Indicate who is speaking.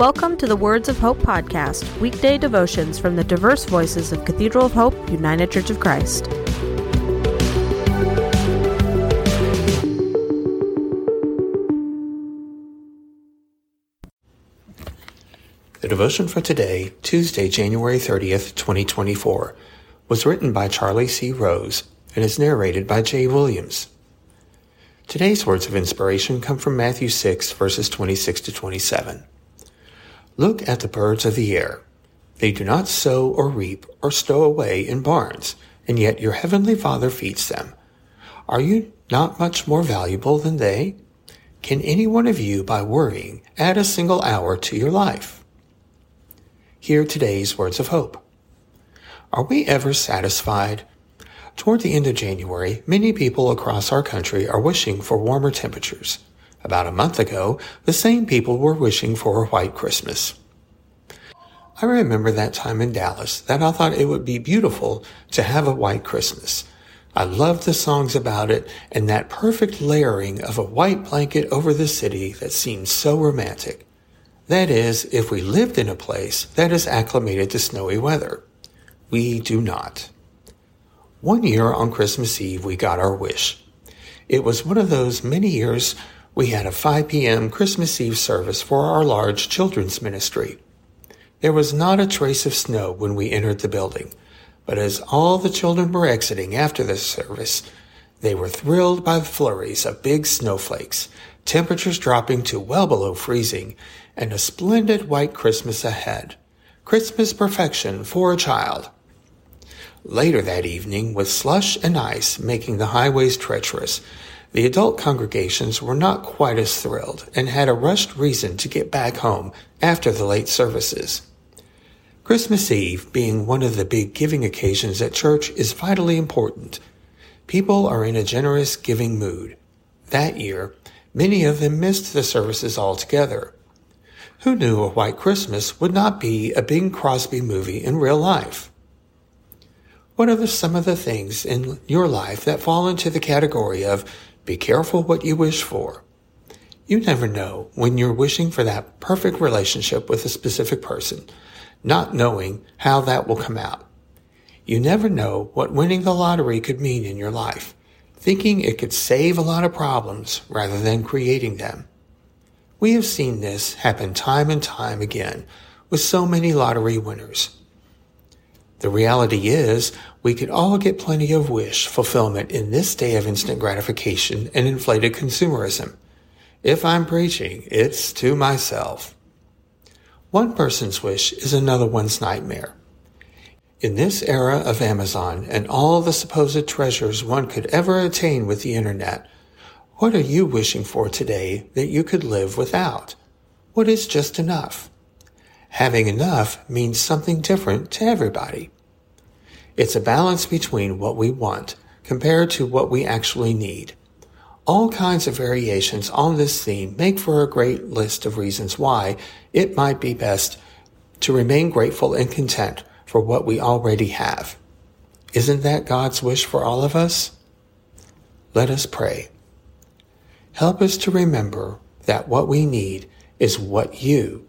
Speaker 1: Welcome to the Words of Hope podcast, weekday devotions from the diverse voices of Cathedral of Hope, United Church of Christ.
Speaker 2: The devotion for today, Tuesday, January 30th, 2024, was written by Charlie C. Rose and is narrated by Jay Williams. Today's words of inspiration come from Matthew 6, verses 26 to 27. Look at the birds of the air. They do not sow or reap or stow away in barns, and yet your heavenly Father feeds them. Are you not much more valuable than they? Can any one of you, by worrying, add a single hour to your life? Hear today's words of hope. Are we ever satisfied Toward the end of January, many people across our country are wishing for warmer temperatures. About a month ago, the same people were wishing for a white Christmas. I remember that time in Dallas that I thought it would be beautiful to have a white Christmas. I loved the songs about it and that perfect layering of a white blanket over the city that seemed so romantic. That is, if we lived in a place that is acclimated to snowy weather. We do not. One year on Christmas Eve, we got our wish. It was one of those many years we had a 5 p.m. Christmas Eve service for our large children's ministry. There was not a trace of snow when we entered the building, but as all the children were exiting after the service, they were thrilled by the flurries of big snowflakes, temperatures dropping to well below freezing, and a splendid white Christmas ahead. Christmas perfection for a child. Later that evening, with slush and ice making the highways treacherous, the adult congregations were not quite as thrilled and had a rushed reason to get back home after the late services. Christmas Eve, being one of the big giving occasions at church, is vitally important. People are in a generous giving mood. That year, many of them missed the services altogether. Who knew a White Christmas would not be a Bing Crosby movie in real life? What are the, some of the things in your life that fall into the category of be careful what you wish for? You never know when you're wishing for that perfect relationship with a specific person, not knowing how that will come out. You never know what winning the lottery could mean in your life, thinking it could save a lot of problems rather than creating them. We have seen this happen time and time again with so many lottery winners. The reality is, we could all get plenty of wish fulfillment in this day of instant gratification and inflated consumerism. If I'm preaching, it's to myself. One person's wish is another one's nightmare. In this era of Amazon and all the supposed treasures one could ever attain with the internet, what are you wishing for today that you could live without? What is just enough? Having enough means something different to everybody. It's a balance between what we want compared to what we actually need. All kinds of variations on this theme make for a great list of reasons why it might be best to remain grateful and content for what we already have. Isn't that God's wish for all of us? Let us pray. Help us to remember that what we need is what you